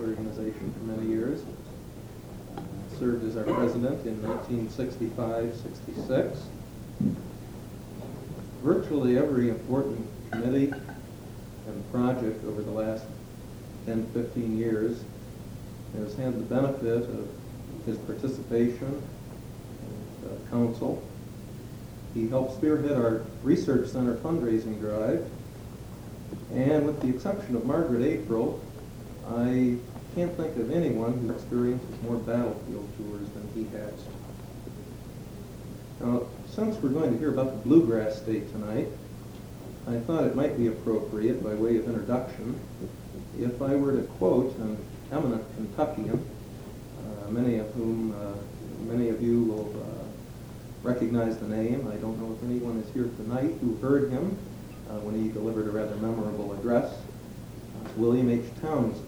organization for many years. Served as our president in 1965-66. Virtually every important committee and project over the last 10, 15 years has had the benefit of his participation and uh, counsel. He helped spearhead our Research Center fundraising drive. And with the exception of Margaret April, I can't think of anyone who experiences more battlefield tours than he has. Now, since we're going to hear about the Bluegrass State tonight, I thought it might be appropriate, by way of introduction, if I were to quote an eminent Kentuckian, uh, many of whom, uh, many of you will uh, recognize the name. I don't know if anyone is here tonight who heard him uh, when he delivered a rather memorable address. William H. Townsend.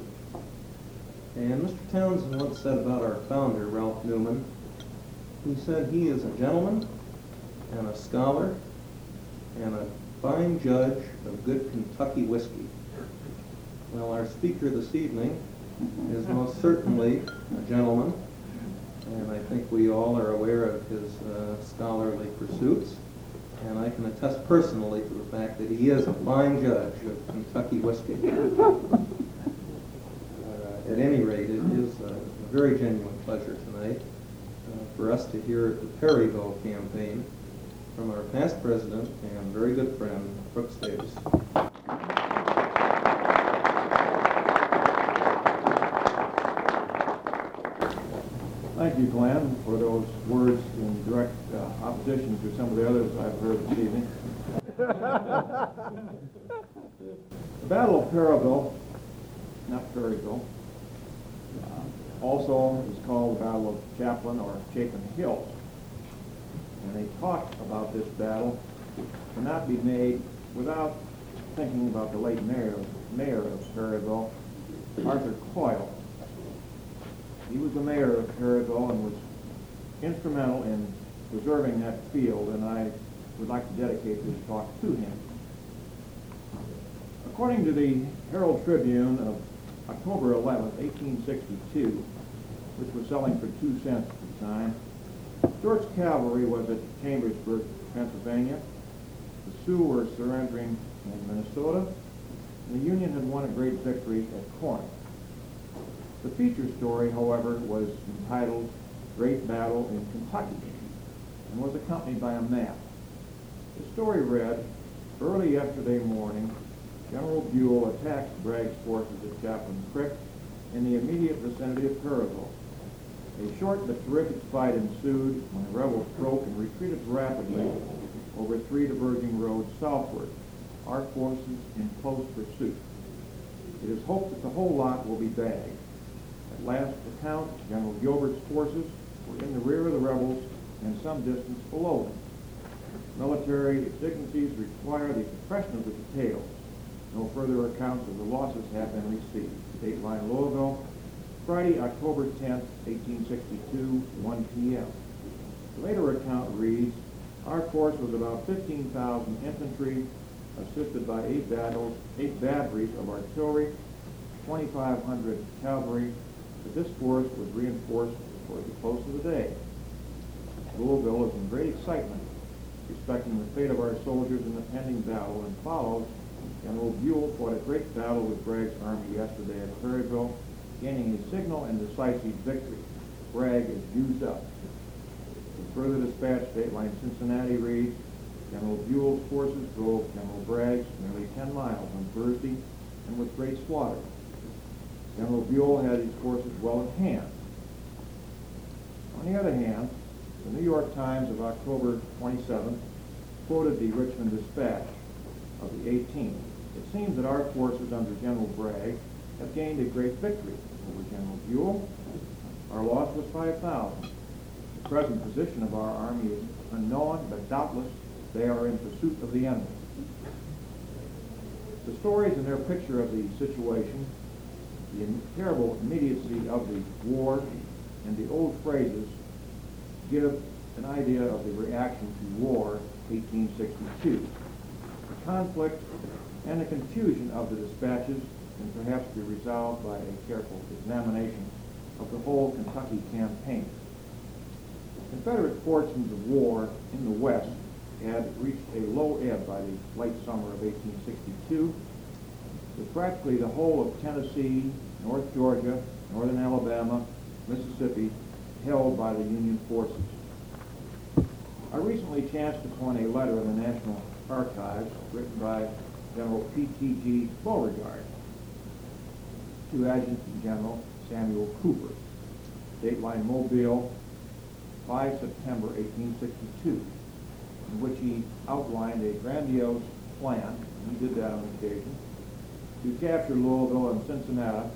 And Mr. Townsend once said about our founder, Ralph Newman, he said he is a gentleman and a scholar and a fine judge of good Kentucky whiskey. Well, our speaker this evening is most certainly a gentleman, and I think we all are aware of his uh, scholarly pursuits. And I can attest personally to the fact that he is a fine judge of Kentucky whiskey. At any rate, it is a very genuine pleasure tonight uh, for us to hear the Perryville campaign from our past president and very good friend, Brooks Davis. Thank you, Glenn, for those words in direct uh, opposition to some of the others I've heard this evening. the Battle of Perryville, not Perryville, also is called the Battle of Chaplin or Chapin Hill. And they talk about this battle cannot be made without thinking about the late mayor, mayor of Perryville, Arthur Coyle. He was the mayor of Perryville and was instrumental in preserving that field, and I would like to dedicate this talk to him. According to the Herald Tribune of October 11, 1862, which was selling for two cents at the time, Stuart's cavalry was at Chambersburg, Pennsylvania. The Sioux were surrendering in Minnesota, and the Union had won a great victory at Corinth. The feature story, however, was entitled Great Battle in Kentucky and was accompanied by a map. The story read, early yesterday morning, General Buell attacked Bragg's forces at Chaplin Creek in the immediate vicinity of Perryville. A short but terrific fight ensued when the rebels broke and retreated rapidly over three diverging roads southward, our forces in close pursuit. It is hoped that the whole lot will be bagged. At last account, General Gilbert's forces were in the rear of the rebels and some distance below them. Military exigencies require the suppression of the details. No further accounts of the losses have been received. Dateline Louisville, Friday, October 10, 1862, 1 p.m. The later account reads, our force was about 15,000 infantry, assisted by eight battles, eight batteries of artillery, 2,500 cavalry, but this force was reinforced toward the close of the day. Louisville is in great excitement respecting the fate of our soldiers in the pending battle and follows General Buell fought a great battle with Bragg's army yesterday at Perryville gaining a signal and decisive victory. Bragg is used up. In further dispatch, Dateline Cincinnati reads, General Buell's forces drove General Bragg's nearly 10 miles on Thursday and with great slaughter. General Buell had his forces well at hand. On the other hand, the New York Times of October 27 quoted the Richmond Dispatch of the 18th. It seems that our forces under General Bragg have gained a great victory over General Buell. Our loss was 5,000. The present position of our army is unknown, but doubtless they are in pursuit of the enemy. The stories and their picture of the situation, the terrible immediacy of the war, and the old phrases give an idea of the reaction to war 1862. Conflict and the confusion of the dispatches can perhaps be resolved by a careful examination of the whole Kentucky campaign. Confederate fortunes of war in the West had reached a low ebb by the late summer of 1862, with practically the whole of Tennessee, North Georgia, northern Alabama, Mississippi held by the Union forces. I recently chanced upon a letter in the National Archives written by General P.T.G. Beauregard to Adjutant General Samuel Cooper, Dateline Mobile, 5 September 1862, in which he outlined a grandiose plan, he did that on occasion, to capture Louisville and Cincinnati,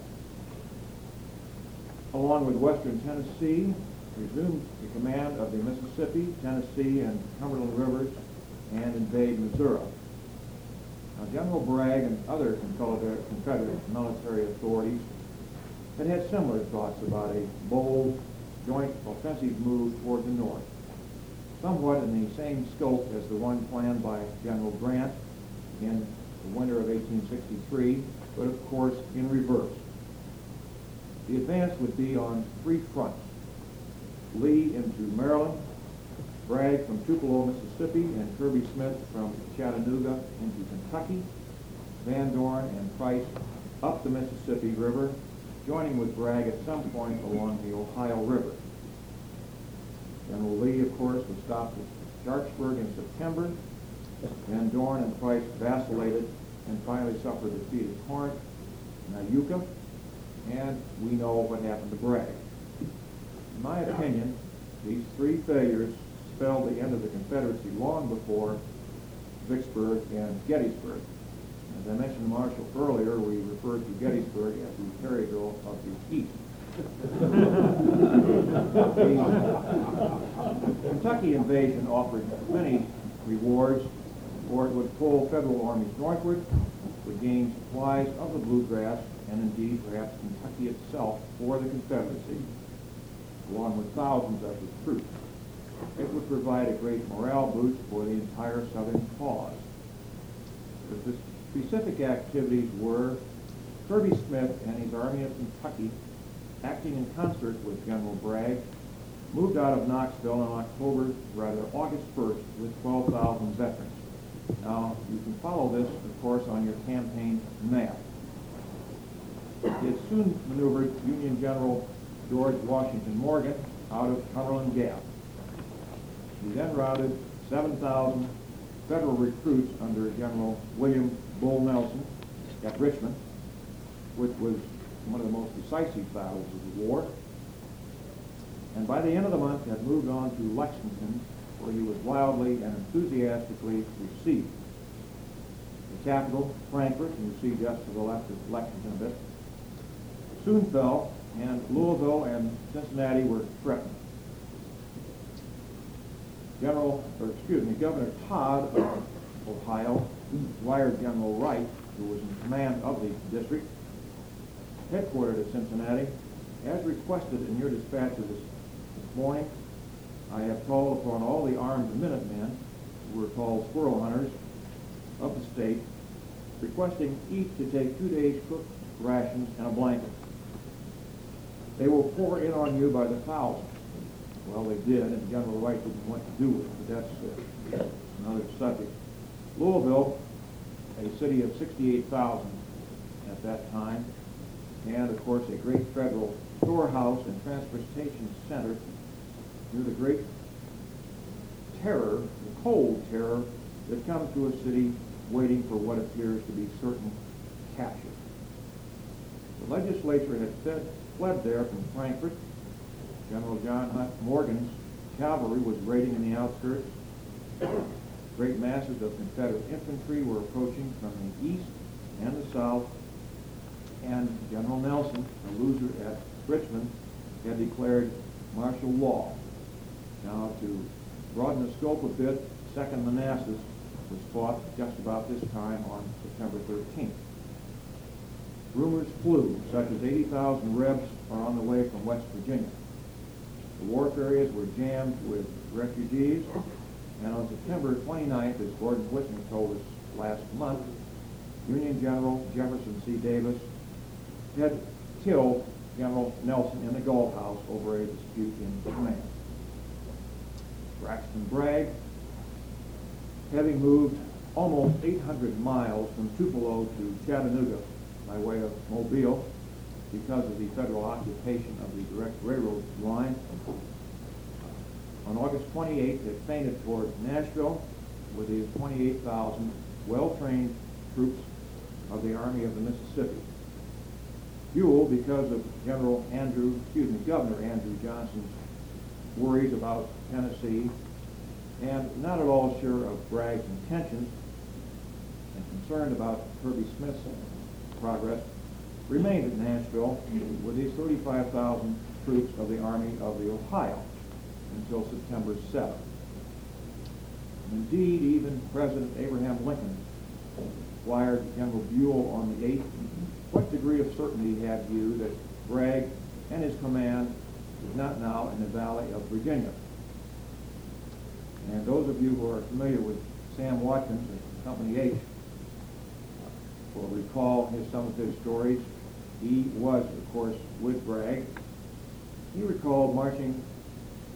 along with western Tennessee, resume the command of the Mississippi, Tennessee, and Cumberland rivers, and invade Missouri. Now, General Bragg and other Confederate military authorities had had similar thoughts about a bold, joint offensive move toward the north, somewhat in the same scope as the one planned by General Grant in the winter of 1863, but of course in reverse. The advance would be on three fronts. Lee into Maryland, Bragg from Tupelo, Mississippi, and Kirby Smith from Chattanooga into Kentucky, Van Dorn and Price up the Mississippi River, joining with Bragg at some point along the Ohio River. General Lee, of course, was stopped at Sharpsburg in September. Van Dorn and Price vacillated and finally suffered defeat at Corinth, Iuka, and we know what happened to Bragg. In my opinion, these three failures spelled the end of the Confederacy long before Vicksburg and Gettysburg. As I mentioned Marshall earlier, we referred to Gettysburg as the Perryville of the East. the Kentucky invasion offered many rewards, for it would pull federal armies northward, would gain supplies of the bluegrass, and indeed perhaps Kentucky itself for the Confederacy, along with thousands of its troops. It would provide a great morale boost for the entire Southern cause. The specific activities were Kirby Smith and his Army of Kentucky, acting in concert with General Bragg, moved out of Knoxville on October, rather August 1st, with 12,000 veterans. Now, you can follow this, of course, on your campaign map. It soon maneuvered Union General George Washington Morgan out of Cumberland Gap. He then routed 7,000 federal recruits under General William Bull Nelson at Richmond, which was one of the most decisive battles of the war. And by the end of the month had moved on to Lexington, where he was wildly and enthusiastically received. The capital, Frankfort, and you see just to the left of Lexington a bit, soon fell, and Louisville and Cincinnati were threatened. General, or excuse me, Governor Tod of Ohio wired General Wright, who was in command of the district, headquartered at Cincinnati, as requested in your dispatches this, morning, I have called upon all the armed Minutemen, who were called squirrel hunters, of the state, requesting each to take two days' cooked rations and a blanket. They will pour in on you by the thousands. Well, they did, and General Wright didn't want to do it, but that's uh, another subject. Louisville, a city of 68,000 at that time, and of course a great federal storehouse and transportation center near the great terror, the cold terror that comes to a city waiting for what appears to be certain capture. The legislature had fled there from Frankfort. General John Hunt Morgan's cavalry was raiding in the outskirts. Great masses of Confederate infantry were approaching from the east and the south, and General Nelson, a loser at Richmond, had declared martial law. Now, to broaden the scope a bit, Second Manassas was fought just about this time on September 13th. Rumors flew, such as 80,000 Rebs are on the way from West Virginia. The wharf areas were jammed with refugees, and on September 29th, as Gordon Whitney told us last month, Union General Jefferson C. Davis had killed General Nelson in the Galt House over a dispute in command. Braxton Bragg, having moved almost 800 miles from Tupelo to Chattanooga by way of Mobile because of the federal occupation of the direct railroad line, on August 28th, it feinted toward Nashville with his 28,000 well-trained troops of the Army of the Mississippi. Buell, because of General Andrew, excuse me, Governor Andrew Johnson's worries about Tennessee, and not at all sure of Bragg's intentions, and concerned about Kirby Smith's progress, remained at Nashville with his 35,000 troops of the Army of the Ohio until September 7th. Indeed, even President Abraham Lincoln wired General Buell on the 8th what degree of certainty have you that Bragg and his command is not now in the Valley of Virginia? And those of you who are familiar with Sam Watkins at Company H will recall his, some of his stories. He was, of course, with Bragg. He recalled marching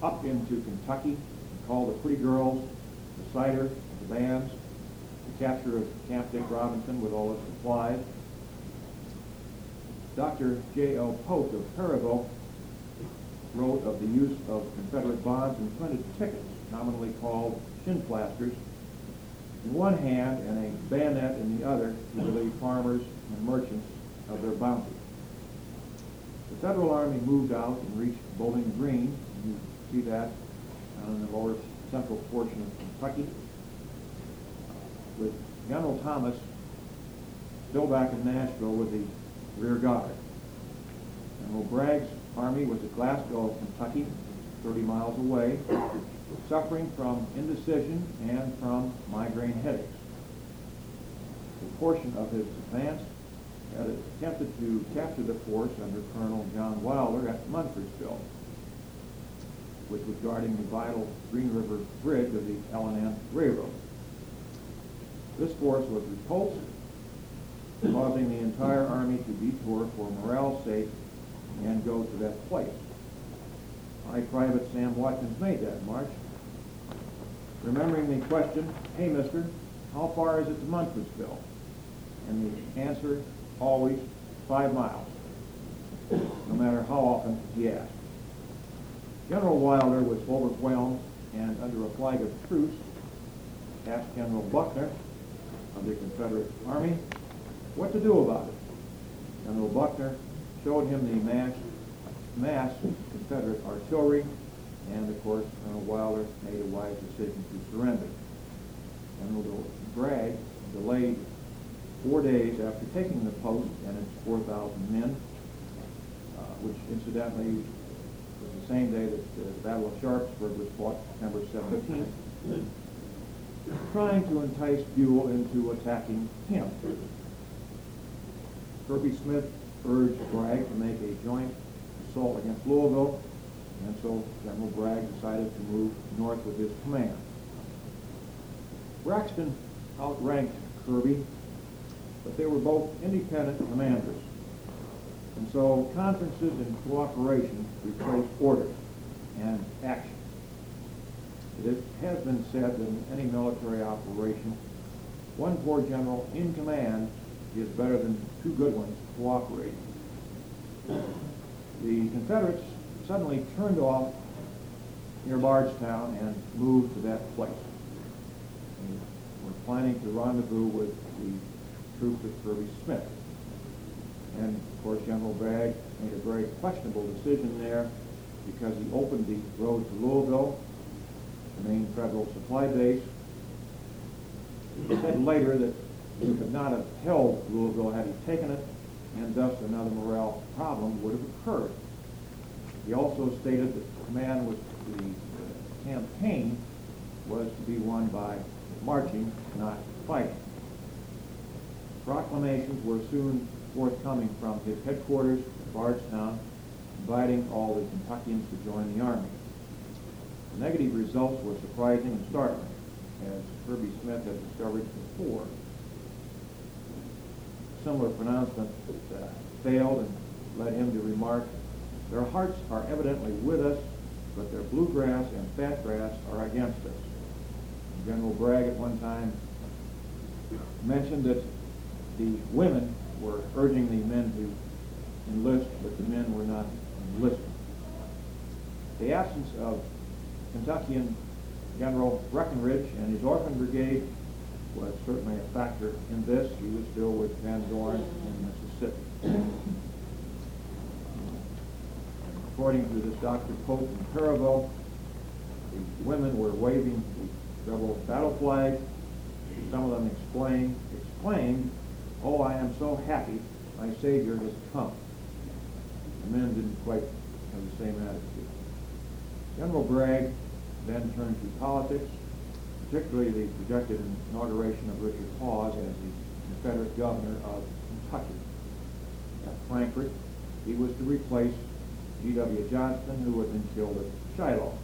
up into Kentucky and called the pretty girls, the cider, the bands, the capture of Camp Dick Robinson with all its supplies. Dr. J.L. Pope of Perryville wrote of the use of Confederate bonds and printed tickets, commonly called shin plasters, in one hand and a bayonet in the other to relieve farmers and merchants of their bounty. The Federal Army moved out and reached Bowling Green. You see that on the lower central portion of Kentucky. With General Thomas still back in Nashville with the rear guard. General Bragg's army was at Glasgow, Kentucky, 30 miles away, suffering from indecision and from migraine headaches. A portion of his advance had attempted to capture the force under Colonel John Wilder at Munfordville, which was guarding the vital Green River Bridge of the L&N Railroad. This force was repulsed, causing the entire army to detour for morale's sake and go to that place. I, Private Sam Watkins, made that march. Remembering the question, hey, mister, how far is it to Munfordville? And the answer, always, five miles, no matter how often he asked. General Wilder was overwhelmed and under a flag of truce asked General Buckner of the Confederate Army what to do about it. General Buckner showed him the mass, mass Confederate artillery, and of course Colonel Wilder made a wise decision to surrender. General Bragg delayed four days after taking the post and its 4,000 men, uh, which incidentally was the same day that the Battle of Sharpsburg was fought, September 17th, trying to entice Buell into attacking him. Kirby Smith urged Bragg to make a joint assault against Louisville, and so General Bragg decided to move north with his command. Braxton outranked Kirby, but they were both independent commanders. And so conferences and cooperation replaced order and action. It has been said that in any military operation, one poor general in command is better than two good ones cooperating. The Confederates suddenly turned off near Bardstown and moved to that place. They were planning to rendezvous with the troops of Kirby Smith. And of course, General Bragg made a very questionable decision there because he opened the road to Louisville, the main federal supply base. He said later that he could not have held Louisville had he taken it, and thus another morale problem would have occurred. He also stated that the command was the campaign was to be won by marching, not fighting. Proclamations were soon forthcoming from his headquarters at Bardstown, inviting all the Kentuckians to join the army. The negative results were surprising and startling, as Kirby Smith had discovered before. Similar pronouncement uh, failed and led him to remark, their hearts are evidently with us, but their bluegrass and fat grass are against us. General Bragg at one time mentioned that the women were urging the men to enlist, but the men were not enlisting. The absence of Kentuckian General Breckinridge and his Orphan Brigade was certainly a factor in this. He was still with Van Dorn in Mississippi. According to this Dr. Pope in Perryville, the women were waving the rebel battle flag. Some of them explained, explained, oh, I am so happy my Savior has come. The men didn't quite have the same attitude. General Bragg then turned to politics, particularly the projected inauguration of Richard Hawes as the Confederate governor of Kentucky. At Frankfort, he was to replace G.W. Johnson, who had been killed at Shiloh.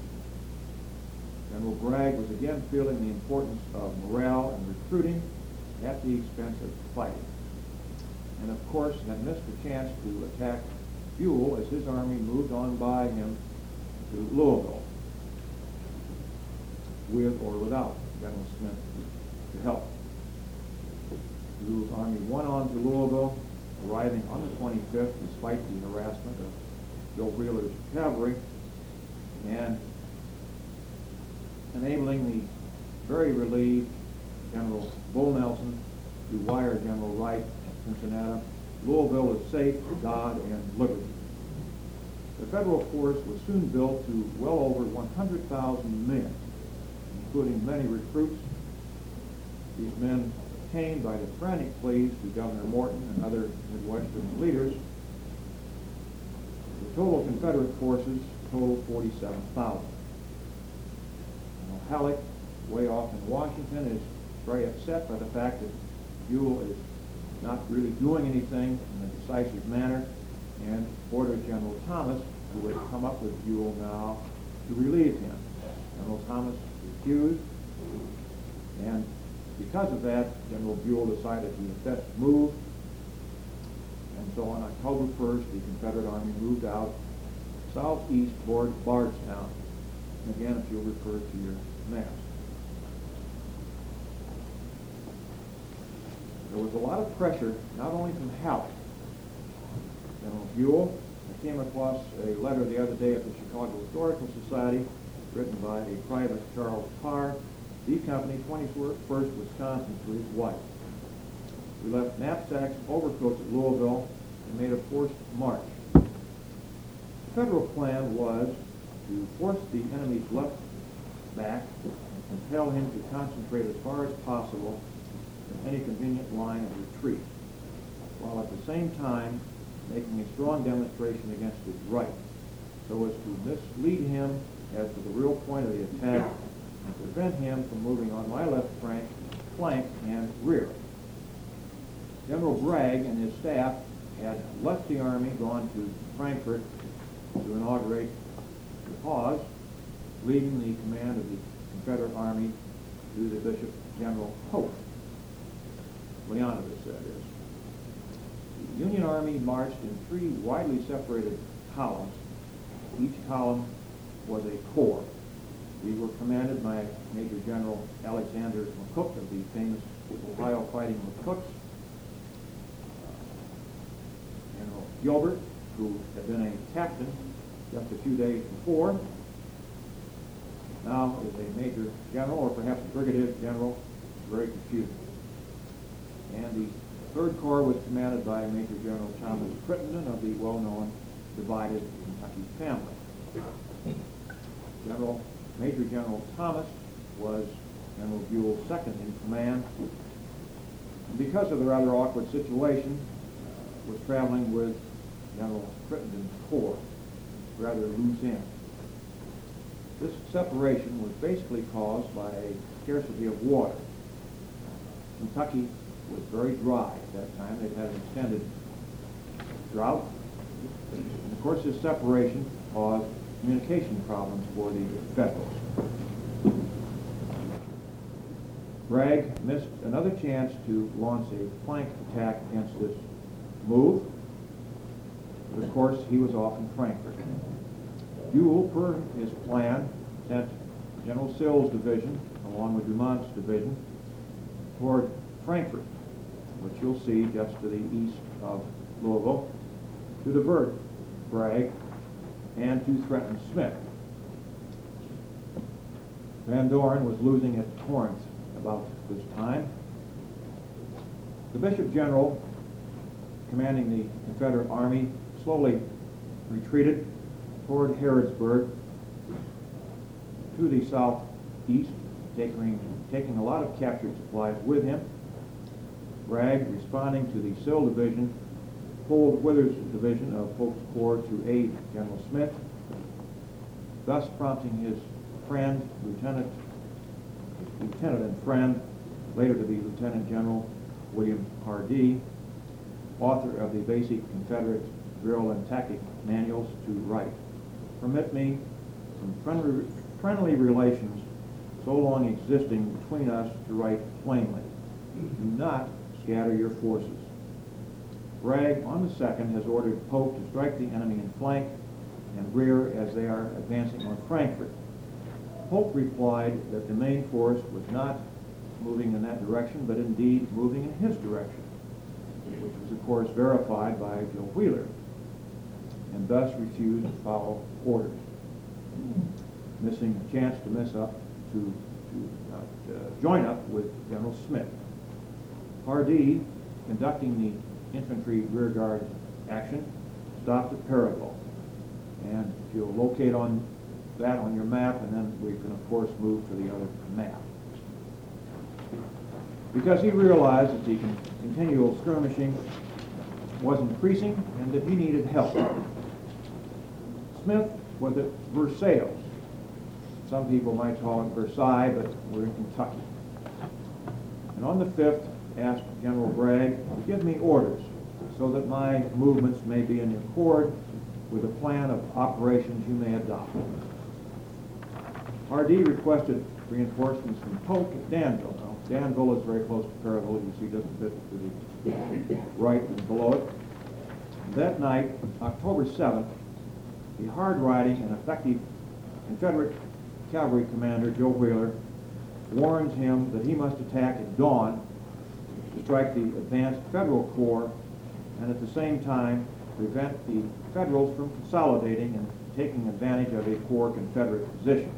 General Bragg was again feeling the importance of morale and recruiting at the expense of fighting. And of course had missed the chance to attack Buell as his army moved on by him to Louisville with or without General Smith to help. Buell's army went on to Louisville, arriving on the 25th despite the harassment of Joe Wheeler's cavalry, and enabling the very relieved General Bull Nelson to wire General Wright at Cincinnati, Louisville is safe, God and liberty. The federal force was soon built to well over 100,000 men, including many recruits. These men came by the frantic pleas to Governor Morton and other Midwestern leaders. The total Confederate forces totaled 47,000. Halleck, way off in Washington, is very upset by the fact that Buell is not really doing anything in a decisive manner and ordered General Thomas, who had come up with Buell now, to relieve him. General Thomas refused, and because of that, General Buell decided he had best move. And so on October 1st, the Confederate Army moved out southeast toward Bardstown. And again, if you'll refer to your maps. There was a lot of pressure, not only from Halleck, General Buell. I came across a letter the other day at the Chicago Historical Society written by a private Charles Parr, D Company, 21st Wisconsin, to his wife. We left knapsacks, overcoats at Louisville, and made a forced march. The federal plan was to force the enemy's left back and compel him to concentrate as far as possible in any convenient line of retreat, while at the same time making a strong demonstration against his right, so as to mislead him as to the real point of the attack and prevent him from moving on my left flank, flank and rear. General Bragg and his staff had left the army, gone to Frankfort to inaugurate the Hawes, leaving the command of the Confederate Army to the Bishop General Polk. Leonidas, that is. The Union Army marched in three widely separated columns. Each column was a corps. We were commanded by Major General Alexander McCook of the famous Ohio Fighting McCooks. Uh, general Gilbert, who had been a captain just a few days before, now is a major general or perhaps a brigadier general, very confusing. And the Third Corps was commanded by Major General Thomas Crittenden of the well-known divided Kentucky family. General Major General Thomas was General Buell's second in command. And because of the rather awkward situation, uh, was traveling with General Crittenden's corps, rather loose end. This separation was basically caused by a scarcity of water. Kentucky was very dry at that time. They'd had an extended drought. And of course, this separation caused communication problems for the Federals. Bragg missed another chance to launch a flank attack against this move. But of course, he was off in Frankfort. Buell, per his plan, sent General Sill's division, along with Dumont's division, toward Frankfort, which you'll see just to the east of Louisville, to divert Bragg and to threaten Smith. Van Dorn was losing at Corinth about this time. The Bishop General, commanding the Confederate Army, slowly retreated toward Harrodsburg to the southeast, taking, taking a lot of captured supplies with him. Bragg, responding to the Sill Division, pulled Withers' division of Polk's Corps to aid General Smith, thus prompting his friend, Lieutenant, Lieutenant and friend, later to be Lieutenant General William Hardee, author of the Basic Confederate Drill and Tactic Manuals, to write. Permit me, from friendly, friendly relations so long existing between us, to write plainly. Do not scatter your forces. Bragg, on the 2nd, has ordered Polk to strike the enemy in flank and rear as they are advancing on Frankfort. Polk replied that the main force was not moving in that direction, but indeed moving in his direction, which was, of course, verified by Joe Wheeler, and thus refused to follow orders, missing a chance to miss up to, to uh, join up with General Smith. Hardee, conducting the infantry rearguard action, stopped at Perigo. And if you'll locate on that on your map, and then we can, of course, move to the other map. Because he realized that the continual skirmishing was increasing and that he needed help. Smith was at Versailles. Some people might call it Versailles, but we're in Kentucky. And on the 5th, asked General Bragg to give me orders so that my movements may be in accord with the plan of operations you may adopt. Hardee requested reinforcements from Polk at Danville. Now, Danville is very close to Perigo. You see just a bit to the right and below it. That night, October 7th, the hard-riding and effective Confederate cavalry commander, Joe Wheeler, warns him that he must attack at dawn to strike the advanced Federal Corps and at the same time prevent the Federals from consolidating and taking advantage of a poor Confederate position.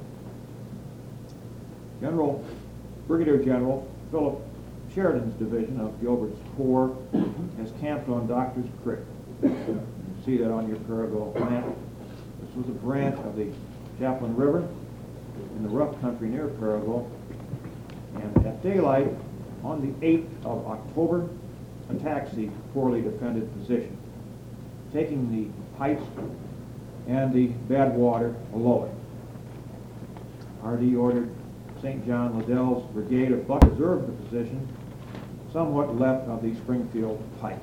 General, Brigadier General Philip Sheridan's division of Gilbert's Corps has camped on Doctor's Creek. You see that on your Perigo map. This was a branch of the Chaplin River in the rough country near Perigo. And at daylight on the 8th of October, attacks the poorly defended position, taking the heights and the bad water below it. Hardee ordered St. John Liddell's brigade of Buck reserve the position somewhat left of the Springfield Pike.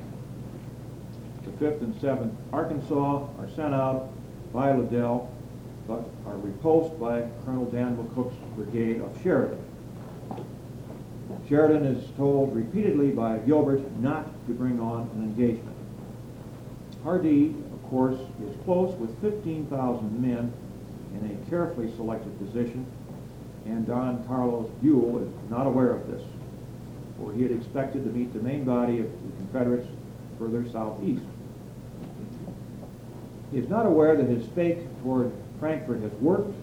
The 5th and 7th Arkansas are sent out by Liddell, but are repulsed by Colonel Dan McCook's brigade of Sheridan. Sheridan is told repeatedly by Gilbert not to bring on an engagement. Hardee, of course, is close with 15,000 men in a carefully selected position, and Don Carlos Buell is not aware of this, for he had expected to meet the main body of the Confederates further southeast. He is not aware that his fake toward Frankfort has worked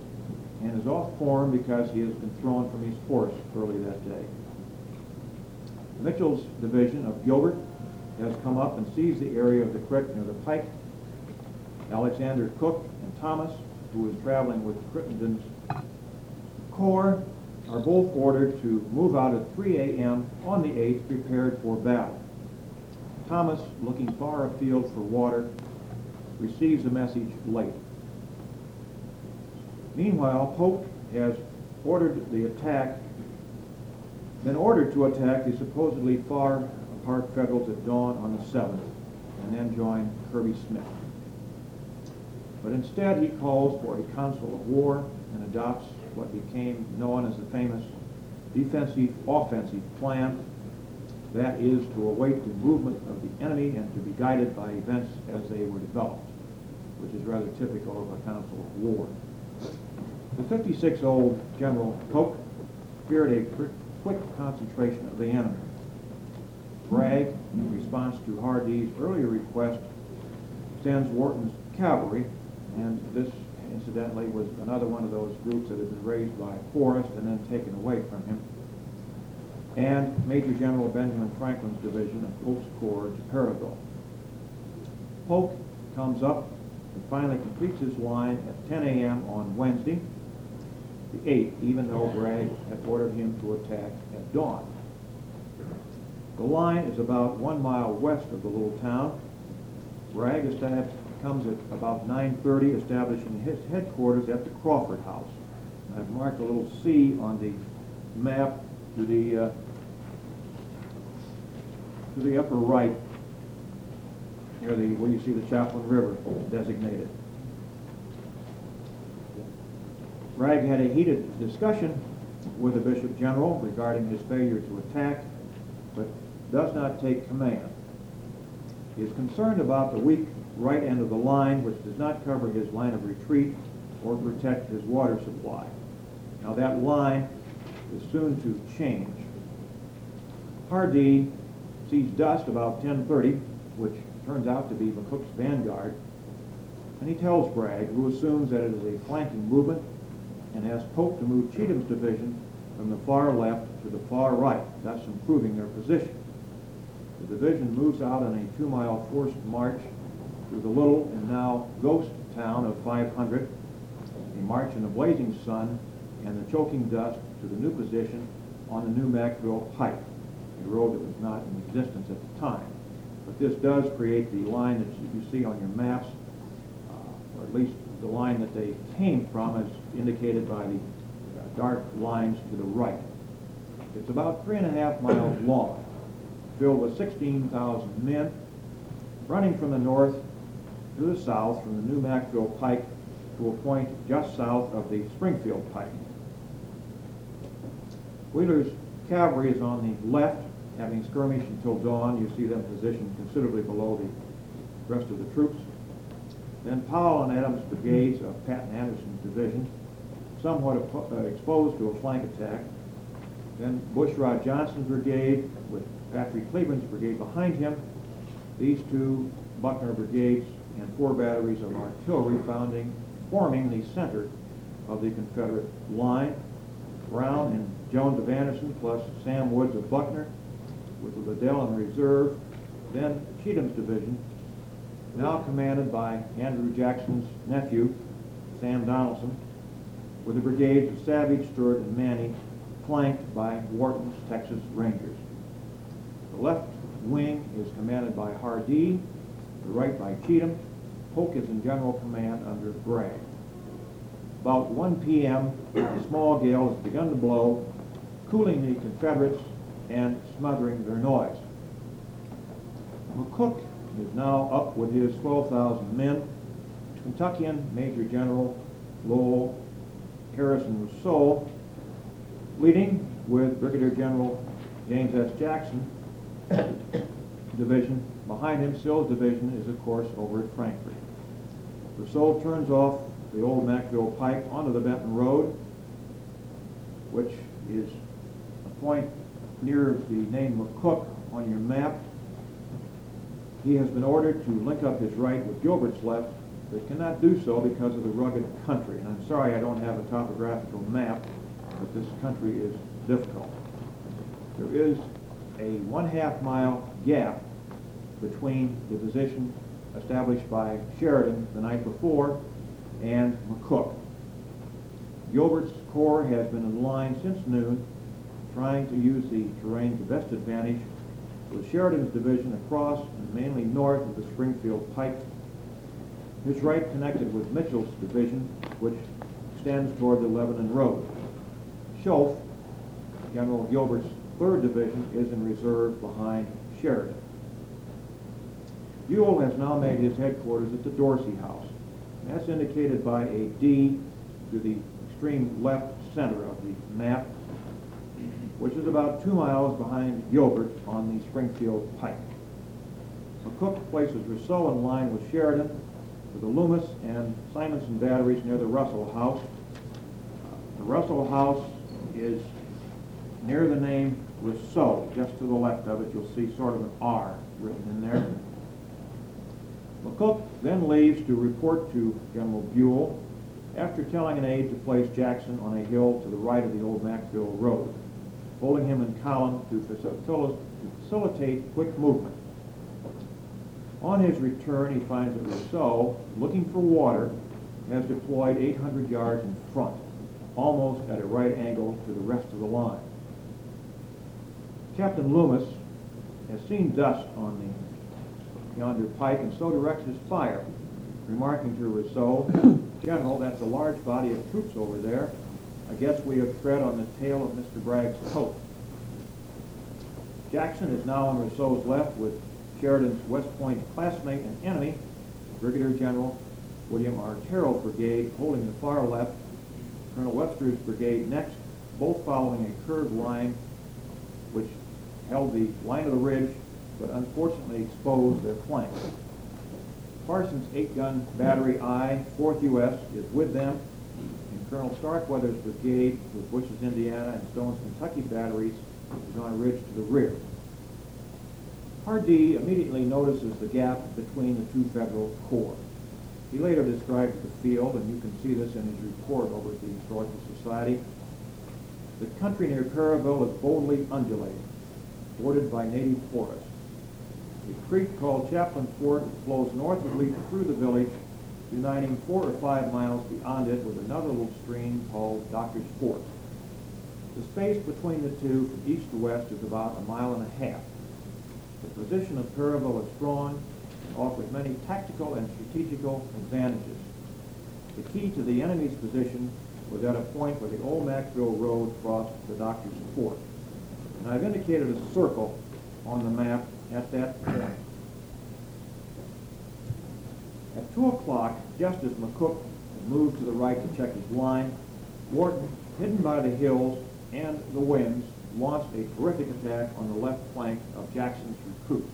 and is off form because he has been thrown from his horse early that day. Mitchell's division of Gilbert has come up and seized the area of the creek near the pike. Alexander Cook and Thomas, who is traveling with Crittenden's corps, are both ordered to move out at 3 a.m. on the 8th, prepared for battle. Thomas, looking far afield for water, receives a message late. Meanwhile, Polk has ordered the attack been ordered to attack the supposedly far apart Federals at dawn on the 7th and then join Kirby Smith. But instead he calls for a council of war and adopts what became known as the famous defensive offensive plan That is to await the movement of the enemy and to be guided by events as they were developed, which is rather typical of a council of war. The 56-old General Polk feared a quick concentration of the enemy. Bragg, in response to Hardee's earlier request, sends Wharton's cavalry, and this incidentally was another one of those groups that had been raised by Forrest and then taken away from him, and Major General Benjamin Franklin's division of Polk's Corps to Perryville. Polk comes up and finally completes his line at 10 a.m. on Wednesday, the 8th, even though Bragg had ordered him to attack at dawn. The line is about one mile west of the little town. Bragg comes at about 9.30, establishing his headquarters at the Crawford House. I've marked a little C on the map to the uh, to the upper right, near the where you see the Chaplin River designated. Bragg had a heated discussion with the Bishop General regarding his failure to attack, but does not take command. He is concerned about the weak right end of the line, which does not cover his line of retreat or protect his water supply. Now that line is soon to change. Hardee sees dust about 10.30, which turns out to be McCook's vanguard, and he tells Bragg, who assumes that it is a flanking movement, and has Polk to move Cheatham's division from the far left to the far right, thus improving their position. The division moves out on a two-mile forced march through the little and now ghost town of 500, a march in the blazing sun and the choking dust to the new position on the new Mackville Pike, a road that was not in existence at the time. But this does create the line that you see on your maps, uh, or at least the line that they came from is indicated by the dark lines to the right. It's about three and a half miles long, filled with 16,000 men, running from the north to the south from the new Mackville Pike to a point just south of the Springfield Pike. Wheeler's cavalry is on the left, having skirmished until dawn. You see them positioned considerably below the rest of the troops. Then Powell and Adams brigades of Patton Anderson's division, somewhat uh, exposed to a flank attack. Then Bushrod Johnson's brigade with Patrick Cleburne's brigade behind him. These two Buckner brigades and four batteries of artillery founding, forming the center of the Confederate line. Brown and Jones of Anderson plus Sam Woods of Buckner with Liddell in reserve. Then Cheatham's division now commanded by Andrew Jackson's nephew, Sam Donelson, with the brigades of Savage, Stewart, and Maney, flanked by Wharton's Texas Rangers. The left wing is commanded by Hardee, the right by Cheatham. Polk is in general command under Bragg. About 1 p.m., a small gale has begun to blow, cooling the Confederates and smothering their noise. McCook is now up with his 12,000 men. Kentuckian Major General Lovell Harrison Rousseau, leading with Brigadier General James S. Jackson division. Behind him, Sill's division is, of course, over at Frankfort. Rousseau turns off the old Mackville Pike onto the Benton Road, which is a point near the name of Cook on your map he has been ordered to link up his right with Gilbert's left, but cannot do so because of the rugged country. And I'm sorry I don't have a topographical map, but this country is difficult. There is a one-half mile gap between the position established by Sheridan the night before and McCook. Gilbert's corps has been in line since noon, trying to use the terrain to best advantage with Sheridan's division across and mainly north of the Springfield Pike. His right connected with Mitchell's division, which extends toward the Lebanon Road. Schoepf, General Gilbert's third division, is in reserve behind Sheridan. Buell has now made his headquarters at the Dorsey House. That's indicated by a D to the extreme left center of the map. Which is about two miles behind Gilbert on the Springfield Pike. McCook places Rousseau in line with Sheridan with the Loomis and Simonson batteries near the Russell House. The Russell House is near the name Rousseau, just to the left of it, you'll see sort of an R written in there. McCook then leaves to report to General Buell after telling an aide to place Jackson on a hill to the right of the old Mackville Road, holding him in column to facilitate quick movement. On his return, he finds that Rousseau, looking for water, has deployed 800 yards in front, almost at a right angle to the rest of the line. Captain Loomis has seen dust on the yonder pike and so directs his fire, remarking to Rousseau, General, that's a large body of troops over there. I guess we have tread on the tail of Mr. Bragg's coat. Jackson is now on Rousseau's left with Sheridan's West Point classmate and enemy, Brigadier General William R. Terrill's brigade, holding the far left, Colonel Webster's brigade next, both following a curved line which held the line of the ridge, but unfortunately exposed their flank. Parsons' eight-gun battery I, 4th U.S., is with them, Colonel Starkweather's brigade with Bush's Indiana and Stone's Kentucky batteries is on a ridge to the rear. Hardee immediately notices the gap between the two federal corps. He later describes the field, and you can see this in his report over at the Historical Society. The country near Perryville is boldly undulating, bordered by native forests. A creek called Chaplin Fork flows northwardly through the village, uniting four or five miles beyond it with another little stream called Doctor's Fork. The space between the two from east to west is about a mile and a half. The position of Perryville is strong and offers many tactical and strategical advantages. The key to the enemy's position was at a point where the old Mackville Road crossed the Doctor's Fork. And I've indicated a circle on the map at that point. At 2 o'clock, just as McCook moved to the right to check his line, Wharton, hidden by the hills and the winds, launched a terrific attack on the left flank of Jackson's recruits.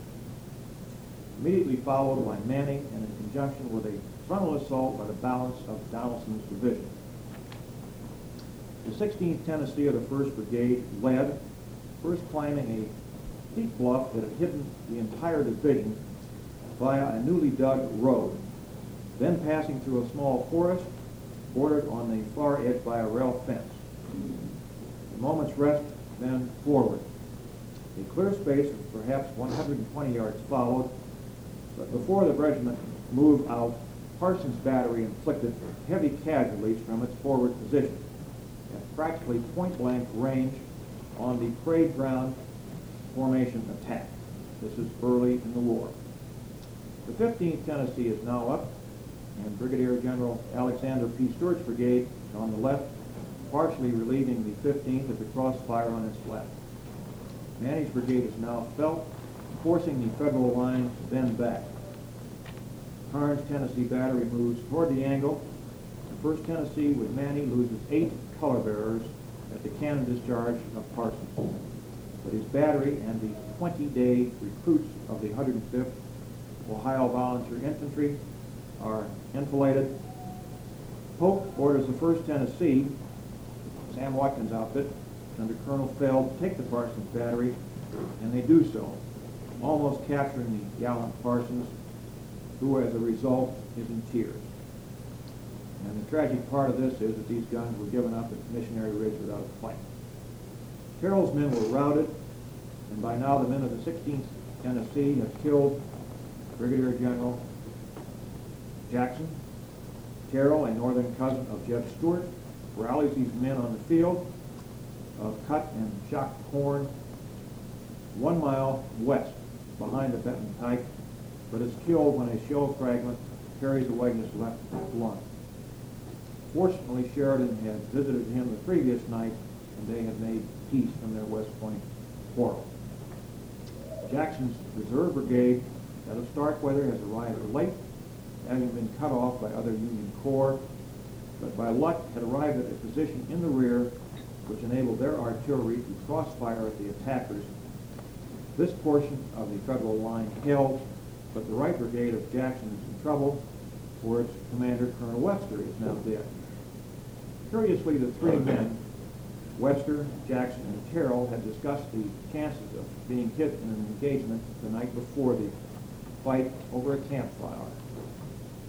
Immediately followed by Manning and in conjunction with a frontal assault by the balance of Donelson's division. The 16th Tennessee of the 1st Brigade led, first climbing a steep bluff that had hidden the entire division via a newly dug road, then passing through a small forest bordered on the far edge by a rail fence. A moment's rest then forward. A clear space of perhaps 120 yards followed, but before the regiment moved out, Parsons' battery inflicted heavy casualties from its forward position at practically point-blank range on the parade ground formation attack. This is early in the war. The 15th Tennessee is now up, and Brigadier General Alexander P. Stewart's brigade on the left partially relieving the 15th of the crossfire on its left. Maney's brigade is now felt, forcing the federal line to bend back. Carnes Tennessee battery moves toward the angle. The 1st Tennessee with Manny loses eight color bearers at the cannon discharge of Parsons. But his battery and the 20-day recruits of the 105th Ohio Volunteer Infantry are enfiladed. Polk orders the 1st Tennessee Sam Watkins' outfit under Colonel Feild to take the Parsons battery, and they do so, almost capturing the gallant Parsons, who as a result is in tears. And the tragic part of this is that these guns were given up at Missionary Ridge without a fight. Carroll's men were routed, and by now the men of the 16th Tennessee have killed Brigadier General Jackson, Terrill, a northern cousin of Jeb Stuart, rallies these men on the field of cut and shocked corn one mile west behind the Benton Pike, but is killed when a shell fragment carries away his left lung. Fortunately, Sheridan had visited him the previous night, and they had made peace from their West Point quarrel. Jackson's reserve brigade, that of Starkweather, has arrived late, having been cut off by other Union corps but by luck had arrived at a position in the rear which enabled their artillery to crossfire at the attackers. This portion of the Federal line held, but the right brigade of Jackson is in trouble, for its commander, Colonel Webster, is now dead. Curiously, the three men, Webster, Jackson, and Terrill, had discussed the chances of being hit in an engagement the night before the fight over a campfire.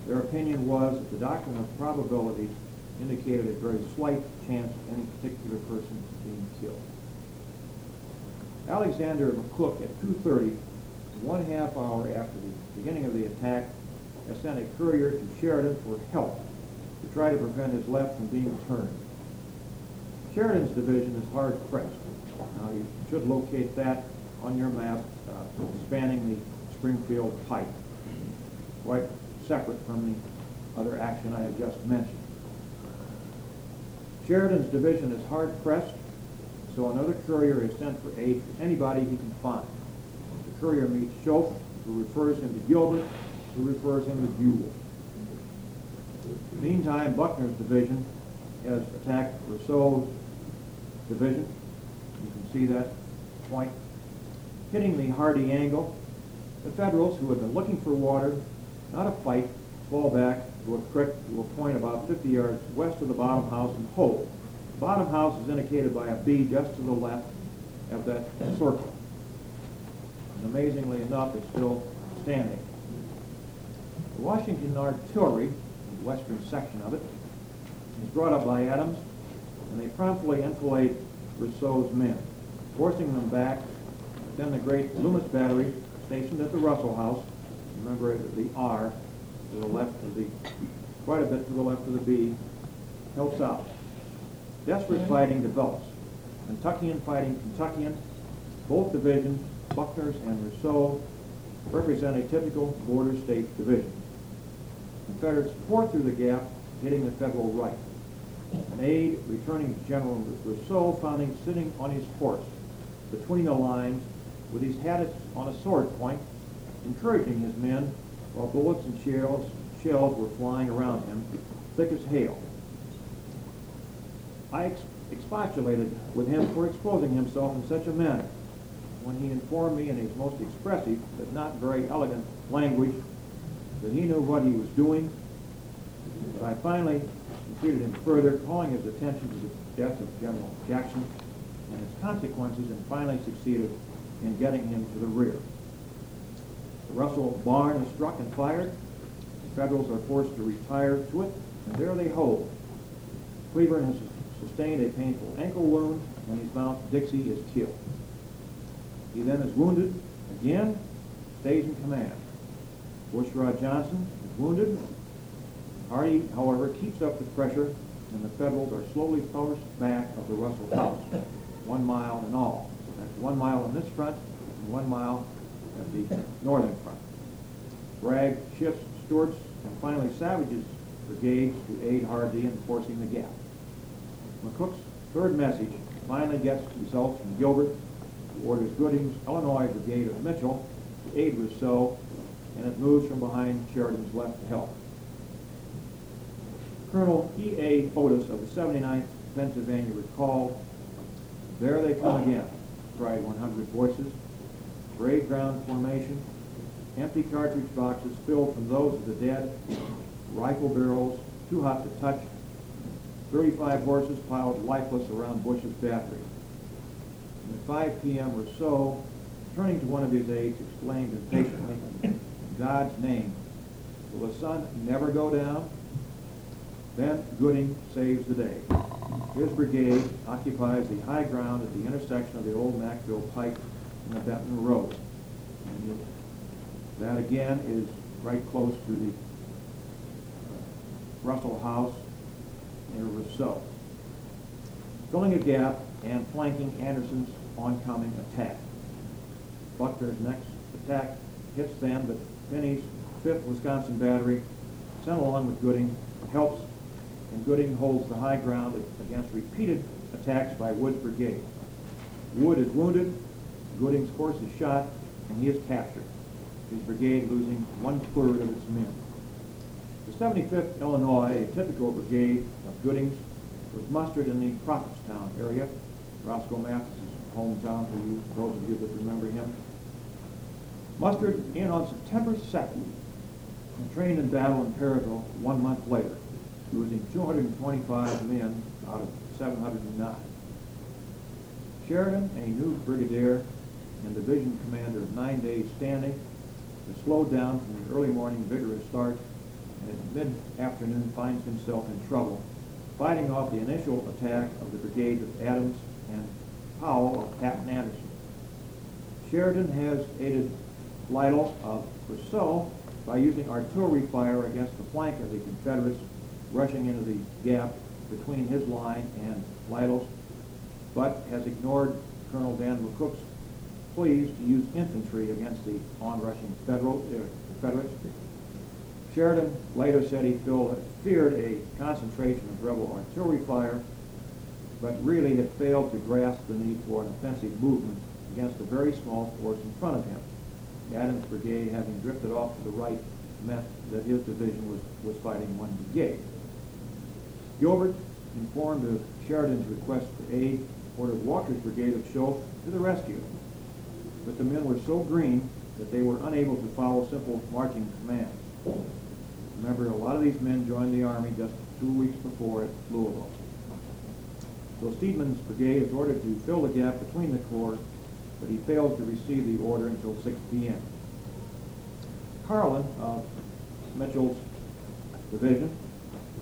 Their opinion was that the doctrine of probabilities indicated a very slight chance of any particular person being killed. Alexander McCook at 2.30, one half hour after the beginning of the attack, has sent a courier to Sheridan for help to try to prevent his left from being turned. Sheridan's division is hard pressed. Now you should locate that on your map uh, spanning the Springfield Pike, quite separate from the other action I have just mentioned. Sheridan's division is hard pressed, so another courier is sent for aid to anybody he can find. The courier meets Schoepf, who refers him to Gilbert, who refers him to Buell. Meantime, Buckner's division has attacked Rousseau's division. You can see that point. Hitting the Hardy angle, the Federals, who had been looking for water, not a fight, fall back to a creek to a point about 50 yards west of the bottom house and hold. The bottom house is indicated by a B just to the left of that circle. And amazingly enough, it's still standing. The Washington Artillery, the western section of it, is brought up by Adams, and they promptly enfilade Rousseau's men, forcing them back. Then the great Loomis Battery, stationed at the Russell House, remember the R to the left of the, quite a bit to the left of the B, helps out. Desperate fighting develops. Kentuckian fighting Kentuckian, both divisions, Buckner's and Rousseau, represent a typical border state division. Confederates pour through the gap, hitting the Federal right. An aide returning to General Rousseau found him sitting on his horse between the lines with his hat on a sword point, encouraging his men while bullets and shells, shells were flying around him, thick as hail. I ex expostulated with him for exposing himself in such a manner when he informed me in his most expressive but not very elegant language that he knew what he was doing. But I finally entreated him further, calling his attention to the death of General Jackson and its consequences, and finally succeeded in getting him to the rear. Russell barn is struck and fired. The Federals are forced to retire to it, and there they hold. Cleburne has sustained a painful ankle wound. and he's found, Dixie is killed. He then is wounded again, stays in command. Bushrod Johnson is wounded. Hardee, however, keeps up the pressure, and the Federals are slowly forced back of the Russell House, one mile in all. That's one mile on this front and one mile at the northern front. Bragg shifts Stuart's and finally Savage's brigades to aid Hardee in forcing the gap. McCook's third message finally gets results from Gilbert, who orders Gooding's Illinois Brigade of Mitchell to aid Rousseau, and it moves from behind Sheridan's left to help. Colonel E.A. Otis of the 79th Pennsylvania recalled, There they come oh. again, cried 100 voices. Parade ground formation, empty cartridge boxes filled from those of the dead, rifle barrels, too hot to touch, 35 horses piled lifeless around Bush's battery. And at 5 p.m. or so, turning to one of his aides, exclaimed impatiently, God's name, will the sun never go down? Then Gooding saves the day. His brigade occupies the high ground at the intersection of the old Mackville Pike and the Benton Road. And that again is right close to the uh, Russell House near Rousseau. Filling a gap and flanking Anderson's oncoming attack. Buckner's next attack hits them, but Pinney's 5th Wisconsin Battery, sent along with Gooding, helps, and Gooding holds the high ground against repeated attacks by Wood's brigade. Wood is wounded, Gooding's horse is shot, and he is captured, his brigade losing one-third of its men. The 75th Illinois, a typical brigade of Gooding's, was mustered in the Prophetstown area. Roscoe Mathis' hometown for you, those of you that remember him. Mustered in on September 2nd and trained in battle in Perryville one month later, losing 225 men out of 709. Sheridan, a new brigadier and division commander of nine days standing, was slowed down from the early morning vigorous start and at mid-afternoon finds himself in trouble, fighting off the initial attack of the brigades of Adams and Powell of Patton Anderson. Sheridan has aided Lytle of Rousseau by using artillery fire against the flank of the Confederates, rushing into the gap between his line and Lytle's, but has ignored Colonel Dan McCook's pleas to use infantry against the onrushing Federal, uh, Confederates. Sheridan later said he feared a concentration of rebel artillery fire, but really had failed to grasp the need for an offensive movement against a very small force in front of him. Adams Brigade, having drifted off to the right, meant that his division was, was fighting one brigade. Gilbert, informed of Sheridan's request for aid, ordered Walker's brigade of Schoepf to the rescue. But the men were so green that they were unable to follow simple marching commands. Remember, a lot of these men joined the Army just two weeks before at Louisville. So Steedman's brigade is ordered to fill the gap between the corps, but he fails to receive the order until 6 p.m. Carlin of Mitchell's division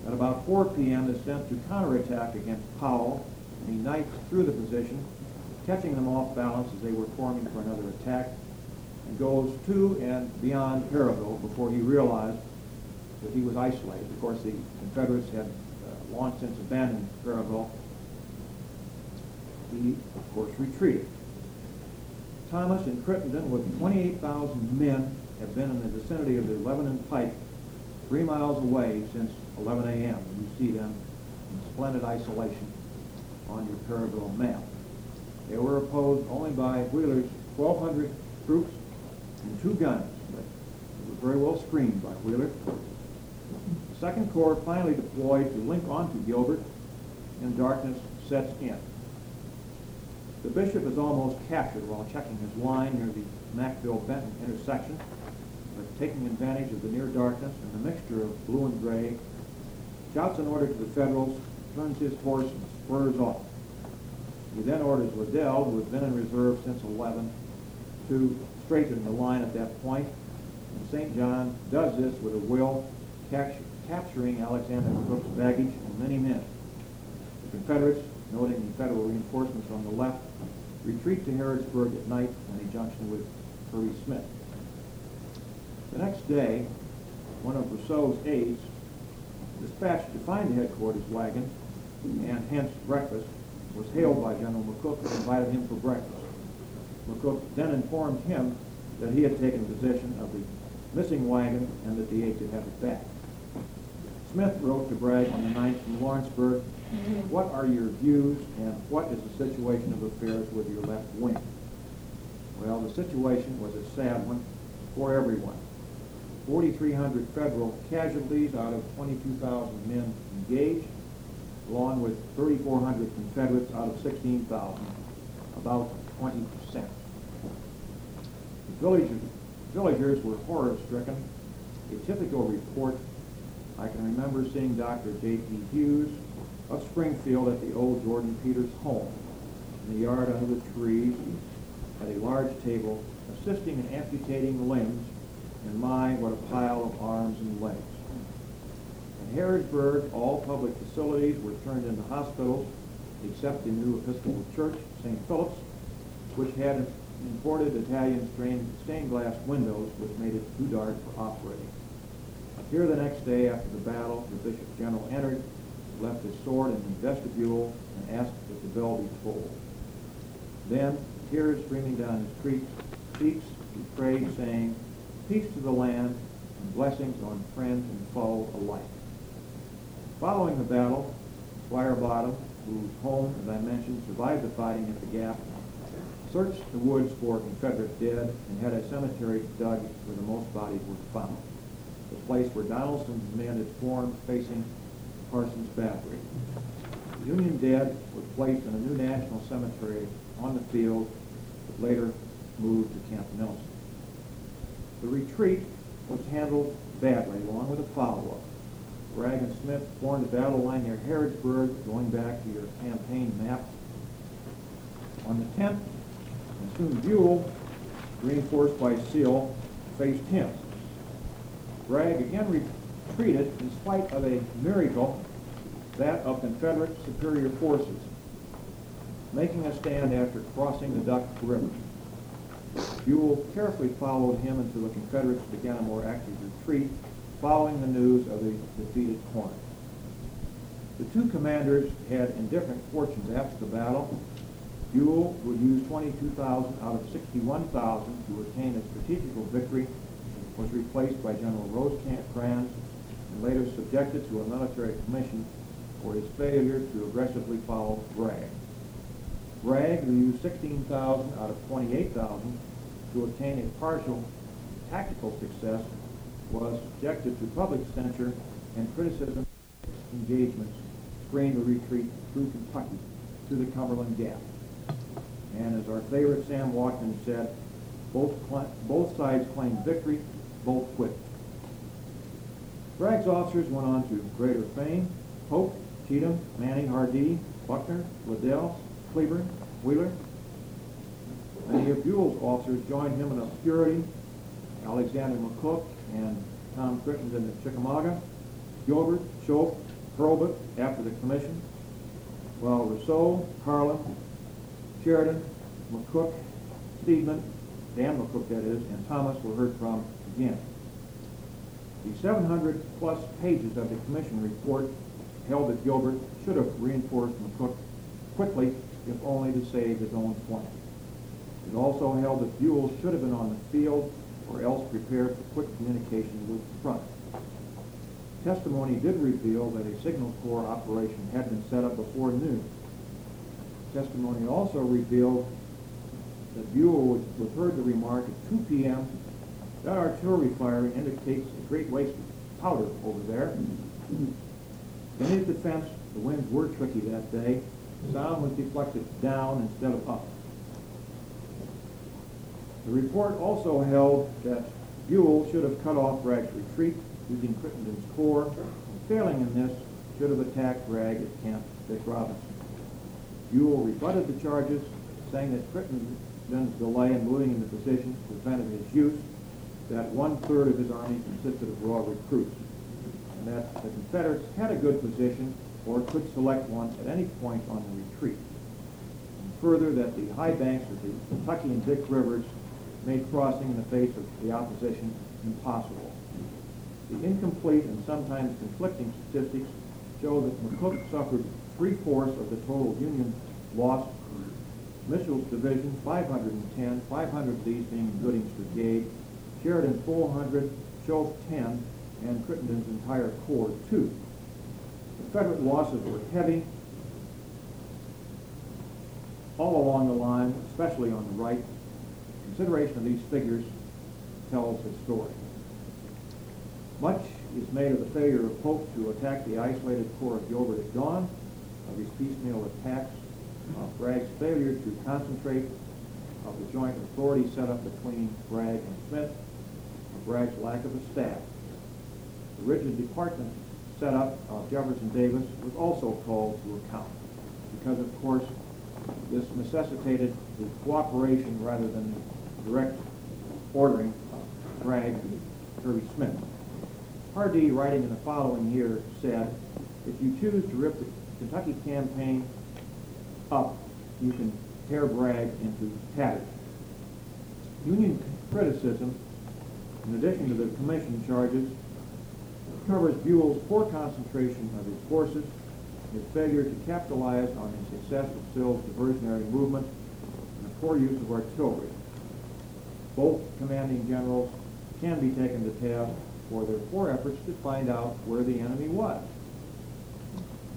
at about 4 p.m. is sent to counterattack against Powell, and he knifes through the position, catching them off balance as they were forming for another attack, and goes to and beyond Perryville before he realized that he was isolated. Of course, the Confederates had uh, long since abandoned Perryville. He, of course, retreated. Thomas and Crittenden, with 28,000 men, have been in the vicinity of the Lebanon Pike, three miles away since 11 a.m. You see them in splendid isolation on your Perryville map. They were opposed only by Wheeler's 1,200 troops and two guns, but were very well screened by Wheeler. The Second Corps finally deployed to link onto Gilbert, and darkness sets in. The bishop is almost captured while checking his line near the Mackville-Benton intersection, but taking advantage of the near darkness and the mixture of blue and gray, shouts an order to the Federals, turns his horse, and spurs off. He then orders Liddell, who had been in reserve since 11, to straighten the line at that point, and St. John does this with a will, capturing Alexander McCook's baggage and many men. The Confederates, noting the Federal reinforcements on the left, retreat to Harrodsburg at night in a junction with Kirby Smith. The next day, one of Rousseau's aides dispatched to find the headquarters wagon and hence breakfast was hailed by General McCook and invited him for breakfast. McCook then informed him that he had taken possession of the missing wagon and that the aide could have it back. Smith wrote to Bragg on the 9th from Lawrenceburg, what are your views and what is the situation of affairs with your left wing? Well, the situation was a sad one for everyone. 4,300 federal casualties out of 22,000 men engaged, along with 3,400 Confederates out of 16,000, about 20 percent. The villagers, villagers were horror-stricken. A typical report, I can remember seeing Dr. J.P. Hughes of Springfield at the old Jordan Peters home. In the yard under the trees, at a large table, assisting in amputating limbs, and my, what a pile of arms and legs. In Harrodsburg, all public facilities were turned into hospitals, except the new Episcopal Church, St. Philip's, which had imported Italian stained glass windows, which made it too dark for operating. Here the next day after the battle, the bishop general entered, left his sword in the vestibule, and asked that the bell be tolled. Then, tears streaming down his cheeks, he prayed, saying, Peace to the land, and blessings on friend and foe alike. Following the battle, Squire Bottom, whose home, as I mentioned, survived the fighting at the Gap, searched the woods for Confederate dead and had a cemetery dug where the most bodies were found. The place where Donelson's men had formed facing Parsons Battery. Union dead was placed in a new national cemetery on the field, but later moved to Camp Nelson. The retreat was handled badly, along with a follow-up. Bragg and Smith formed a battle line near Harrodsburg, going back to your campaign map. On the 10th, and soon Buell, reinforced by Sill, faced him. Bragg again retreated in spite of a miracle, that of Confederate superior forces, making a stand after crossing the Dick River. Buell carefully followed him until the Confederates began a more active retreat following the news of the defeated Corinth. The two commanders had indifferent fortunes after the battle. Buell would use 22,000 out of 61,000 to attain a strategical victory, was replaced by General Rosecrans, and later subjected to a military commission for his failure to aggressively follow Bragg. Bragg, who used 16,000 out of 28,000 to obtain a partial tactical success, was subjected to public censure and criticism engagements screened the retreat through Kentucky to the Cumberland Gap. And as our favorite Sam Watkins said, both, both sides claimed victory, both quit. Bragg's officers went on to greater fame. Polk, Cheatham, Manning, Hardee, Buckner, Liddell, Cleburne, Wheeler. Many of Buell's officers joined him in obscurity. Alexander McCook and Tom Crittenden at Chickamauga. Gilbert, Schoepf, Hurlbut after the commission. While Rousseau, Carlin, Sheridan, McCook, Steedman, Dan McCook that is, and Thomas were heard from again. The 700 plus pages of the commission report held that Gilbert should have reinforced McCook quickly if only to save his own flank. It also held that Buell should have been on the field or else prepared for quick communication with the front. Testimony did reveal that a signal corps operation had been set up before noon testimony also revealed that Buell was heard to remark at 2 p.m. that artillery fire indicates a great waste of powder over there. In his defense, the winds were tricky that day. Sound was deflected down instead of up. The report also held that Buell should have cut off Bragg's retreat using Crittenden's corps, and failing in this, should have attacked Bragg at Camp Dick Robinson. Buell rebutted the charges, saying that Crittenden's delay in moving into position prevented his use, that one-third of his army consisted of raw recruits, and that the Confederates had a good position or could select one at any point on the retreat. And further, that the high banks of the Kentucky and Dick Rivers made crossing in the face of the opposition impossible. The incomplete and sometimes conflicting statistics show that McCook suffered three-fourths of the total Union loss. Mitchell's division, 510, 500 of these being Gooding's brigade, Sheridan 400, Schoepf 10, and Crittenden's entire corps 2. The Confederate losses were heavy all along the line, especially on the right. Consideration of these figures tells the story. Much is made of the failure of Polk to attack the isolated corps of Gilbert at dawn, of his piecemeal attacks, of Bragg's failure to concentrate, of the joint authority set up between Bragg and Smith, of Bragg's lack of a staff. The rigid department set up of Jefferson Davis was also called to account because, of course, this necessitated the cooperation rather than direct ordering of Bragg and Kirby Smith. Hardee, writing in the following year, said, if you choose to rip the Kentucky campaign up, you can tear Bragg into tatters. Union criticism, in addition to the commission charges, covers Buell's poor concentration of his forces, his failure to capitalize on the success of Sill's diversionary movement, and the poor use of artillery. Both commanding generals can be taken to task for their poor efforts to find out where the enemy was.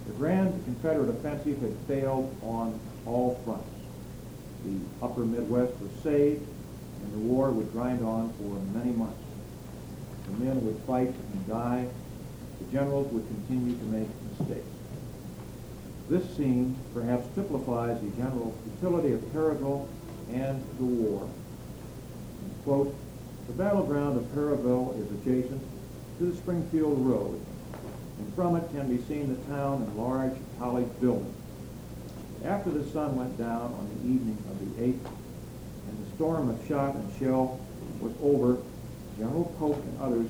The grand Confederate offensive had failed on all fronts. The upper Midwest was saved, and the war would grind on for many months. The men would fight and die. The generals would continue to make mistakes. This scene perhaps typifies the general futility of Perryville and the war. Quote, "The battleground of Perryville is adjacent to the Springfield Road, and from it can be seen the town and large college buildings. After the sun went down on the evening of the 8th, and the storm of shot and shell was over, General Polk and others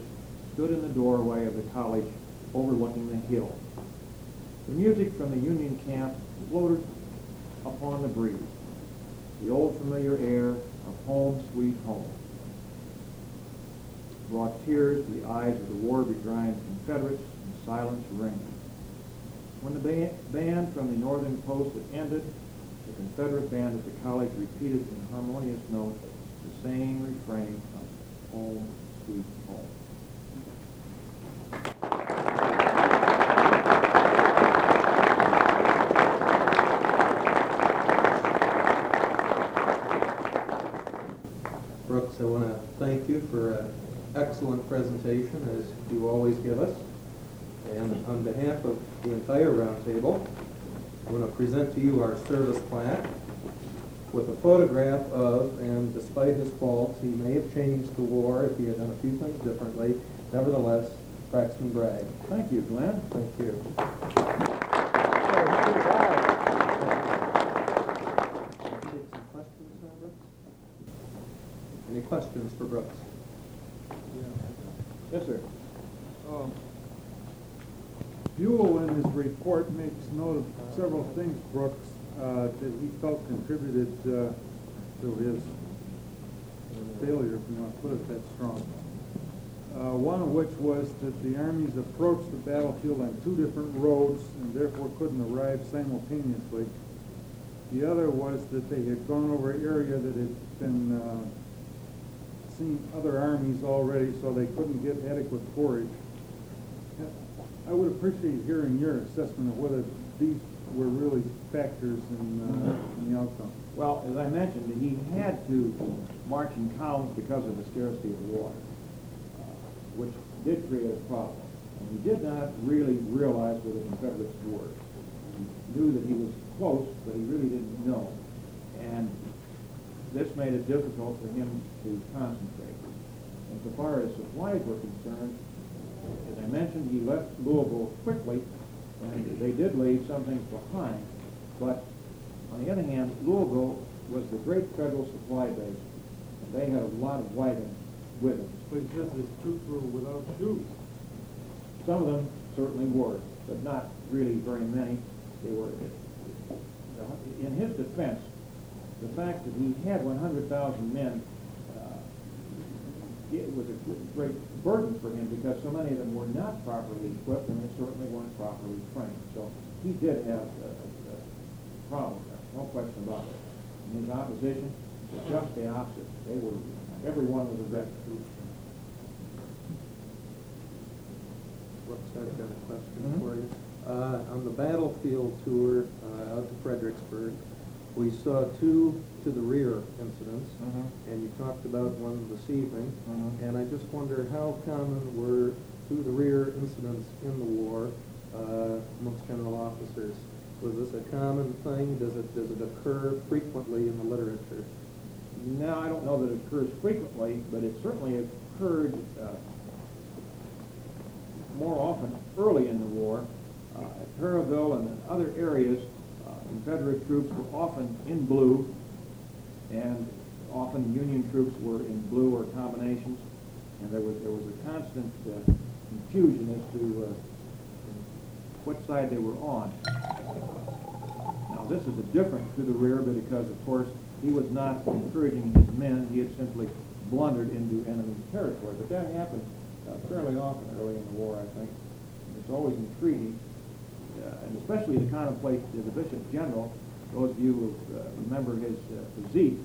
stood in the doorway of the college overlooking the hill. The music from the Union camp floated upon the breeze, the old familiar air of Home Sweet Home brought tears to the eyes of the war-begrimed Confederates and silence reigned. When the band from the northern post had ended, the Confederate band at the college repeated in harmonious notes the same refrain of Home Sweet Home. Brooks, I want to thank you for an excellent presentation, as you always give us. And on behalf of the entire roundtable, I'm going to present to you our service plaque with a photograph of, and despite his faults, he may have changed the war if he had done a few things differently. Nevertheless, Braxton Bragg. Thank you, Glenn. Thank you. Take some questions now, Brooks? Any questions for Brooks? Yes, sir. Um, Buell in his report makes note of several things, Brooks, uh, that he felt contributed uh, to his failure, if you want to put it that strong. Uh, One of which was that the armies approached the battlefield on two different roads and therefore couldn't arrive simultaneously. The other was that they had gone over area that had been uh, seen other armies already, so they couldn't get adequate forage. I would appreciate hearing your assessment of whether these were really factors in, uh, in the outcome. Well, as I mentioned, he had to march in columns because of the scarcity of water, uh, which did create a problem. And he did not really realize where the Confederates were. He knew that he was close, but he really didn't know. And this made it difficult for him to concentrate. And so far as supplies were concerned, as I mentioned, he left Louisville quickly, and they did leave some things behind. But on the other hand, Louisville was the great federal supply base, and they had a lot of wagons with them. But he says his troops were without shoes. Some of them certainly were, but not really very many. They were, in his defense, the fact that he had 100,000 men, uh, it was a great burden for him because so many of them were not properly equipped and they certainly weren't properly trained. So he did have a, a, a problem there, no question about it. And his opposition was just the opposite. They were, everyone was a wreck. Brooks, I've got a question Mhm. for you. Uh, On the battlefield tour uh, out to Fredericksburg, we saw two to the rear incidents, Mhm. and you talked about one this evening. Mhm. And I just wonder how common were to the rear incidents in the war uh, amongst general officers? Was this a common thing? Does it, does it occur frequently in the literature? No, I don't know that it occurs frequently, but it certainly occurred uh, more often early in the war. Uh, At Perryville and in other areas, Confederate troops were often in blue, and often Union troops were in blue or combinations, and there was, there was a constant uh, confusion as to uh, what side they were on. Now, this is a different to the rear, because, of course, he was not encouraging his men, he had simply blundered into enemy territory. But that happened uh, fairly often early in the war, I think. It's always intriguing, and especially to contemplate uh, the bishop general. Those of you who uh, remember his uh, physique,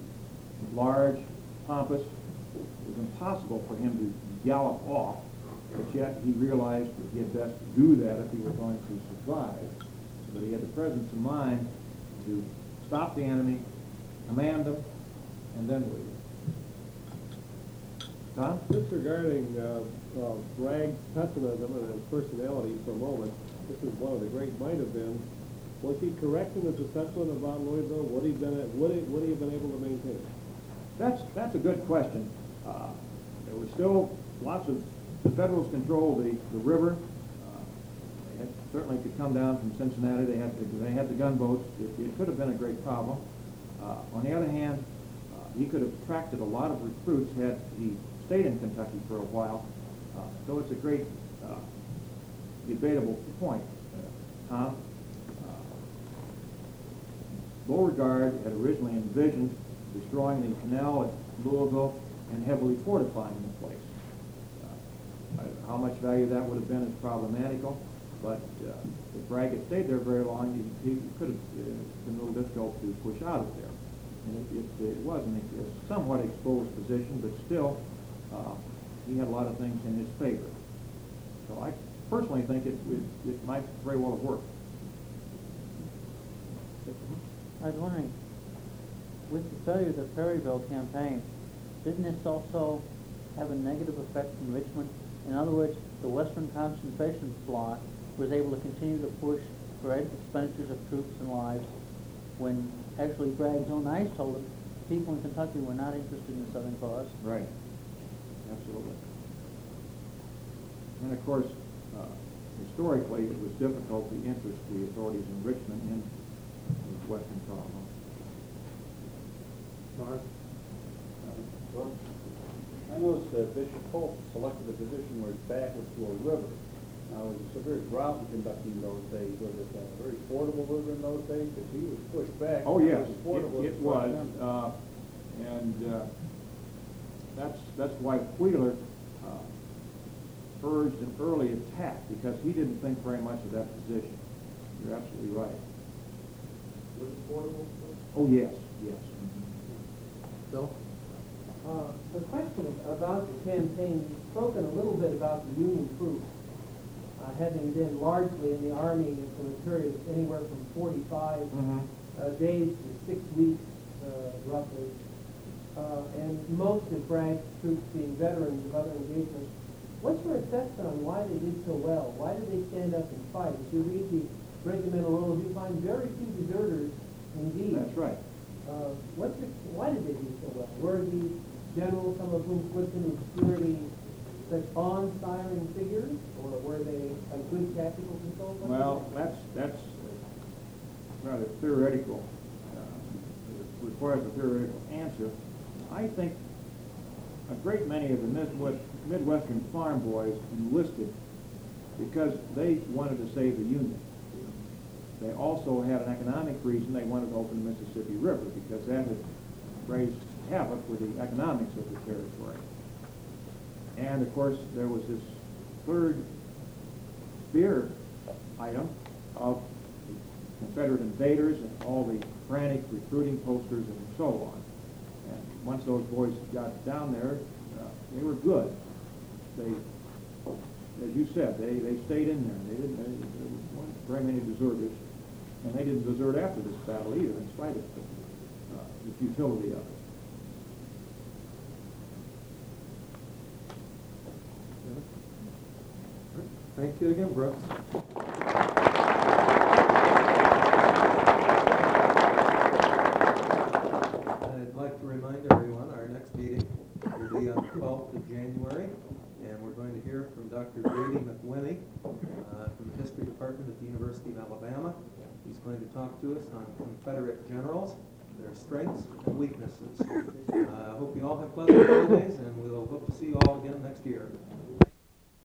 large, pompous. It was impossible for him to gallop off, but yet he realized that he had best do that if he were going to survive. But he had the presence of mind to stop the enemy, command them, and then leave. Tom? Disregarding uh, uh, Bragg's pessimism and his personality for a moment, this is one of the great might have been Was he correct in his assessment about Louisville? Would he been, would he, would he been able to maintain? That's, that's a good question. Uh, There were still lots of, the Federals controlled the, the river. Uh, They had- Certainly could come down from Cincinnati, they had, the- they had the gunboats. It, it could have been a great problem. Uh, On the other hand, uh, he could have attracted a lot of recruits had he stayed in Kentucky for a while. Uh, So it's a great debatable point, Beauregard had originally envisioned destroying the canal at Louisville and heavily fortifying the place. Uh, How much value that would have been is problematical, but uh, if Bragg had stayed there very long, he he could have uh, been a little difficult to push out of there. And it- it it was an a somewhat exposed position, but still, uh, he had a lot of things in his favor. So I personally think it it- it might very well have worked. I was wondering, with the failure of the Perryville campaign, didn't this also have a negative effect in Richmond? In other words, the Western Concentration Bloc was able to continue to push for expenditures of troops and lives when actually Bragg's own eyes told him people in Kentucky were not interested in the Southern cause. Right. Absolutely. And of course, historically, it was difficult to interest the authorities in Richmond in the Western problem. Mark? I noticed that Bishop Polk selected a position where his back was to a river. Now, it was a severe drought in Kentucky in those days. Was it a very fordable river in those days? Because he was pushed back. Oh, yes, It was fordable it, it was, uh, and, uh, that's, that's why Wheeler, urged an early attack, because he didn't think very much of that position. You're absolutely right. Was it fordable? Oh, yes, yes. Bill? Uh, The question about the campaign, you've spoken a little bit about the Union troops, uh, having been largely in the Army for a period of anywhere from 45 Mhm. uh, days to six weeks, uh, roughly. Uh, And most of Bragg's troops being veterans of other engagements. What's your assessment on why they did so well? Why did they stand up and fight? If you read the regimental rolls, you find very few deserters indeed. That's right. Uh, what's the, why did they do so well? Were these generals, some of whom slipped into obscurity, such awe-inspiring figures, or were they a good tactical control? What Well, that's, that's rather theoretical, uh, it requires a theoretical answer. I think a great many of the Midwest, Midwestern farm boys enlisted because they wanted to save the Union. They also had an economic reason, they wanted to open the Mississippi River, because that had raised havoc with the economics of the territory. And of course, there was this third fear item of Confederate invaders and all the frantic recruiting posters and so on. Once those boys got down there, uh, they were good. They, as you said, they, they stayed in there. They didn't, they, there weren't very many deserters. And they didn't desert after this battle either, in spite of uh, the futility of it. Thank you again, Brooks. I'd like to remind everyone, our next meeting will be on the 12th of January, and we're going to hear from Dr. Grady McWhiney uh, from the History Department at the University of Alabama. He's going to talk to us on Confederate generals, their strengths and weaknesses. Uh, I hope you all have pleasant holidays, and we'll hope to see you all again next year.